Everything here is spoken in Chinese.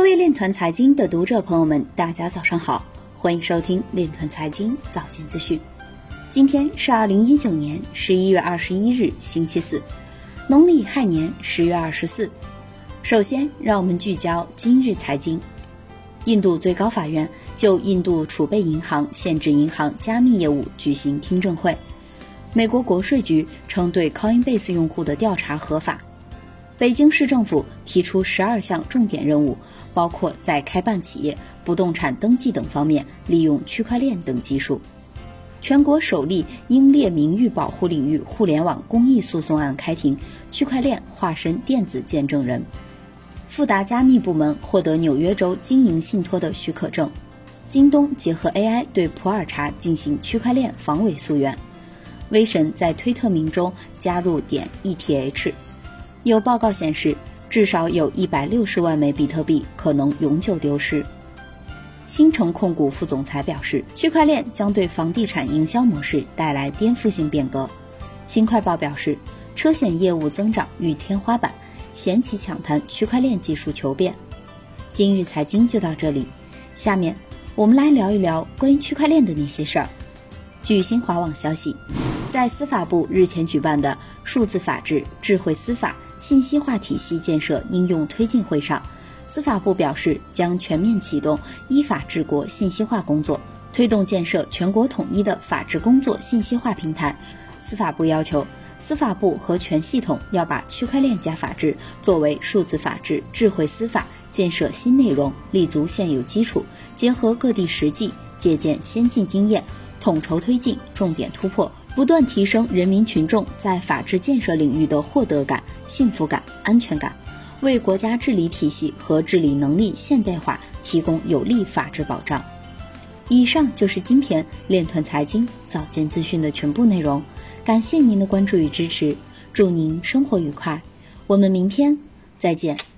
各位链团财经的读者朋友们，大家早上好，欢迎收听链团财经早间资讯。今天是二零一九年十一月二十一日，星期四，农历亥年十月二十四。首先，让我们聚焦今日财经。印度最高法院就印度储备银行限制银行加密业务举行听证会。美国国税局称对 Coinbase 用户的调查合法。北京市政府提出十二项重点任务，包括在开办企业、不动产登记等方面利用区块链等技术。全国首例英烈名誉保护领域互联网公益诉讼案开庭，区块链化身电子见证人。富达加密部门获得纽约州经营信托的许可证。京东结合 AI 对普洱茶进行区块链防伪溯源。威神在推特名中加入点 ETH。有报告显示，至少有一百六十万枚比特币可能永久丢失。新城控股副总裁表示，区块链将对房地产营销模式带来颠覆性变革。新快报表示，车险业务增长遇天花板，险企抢谈区块链技术求变。今日财经就到这里，下面我们来聊一聊关于区块链的那些事儿。据新华网消息，在司法部日前举办的数字法治、智慧司法。信息化体系建设应用推进会上，司法部表示将全面启动依法治国信息化工作，推动建设全国统一的法治工作信息化平台。司法部要求，司法部和全系统要把区块链加法治作为数字法治、智慧司法建设新内容，立足现有基础，结合各地实际，借鉴先进经验，统筹推进，重点突破。不断提升人民群众在法治建设领域的获得感、幸福感、安全感，为国家治理体系和治理能力现代化提供有力法治保障。以上就是今天链团财经早间资讯的全部内容，感谢您的关注与支持，祝您生活愉快，我们明天再见。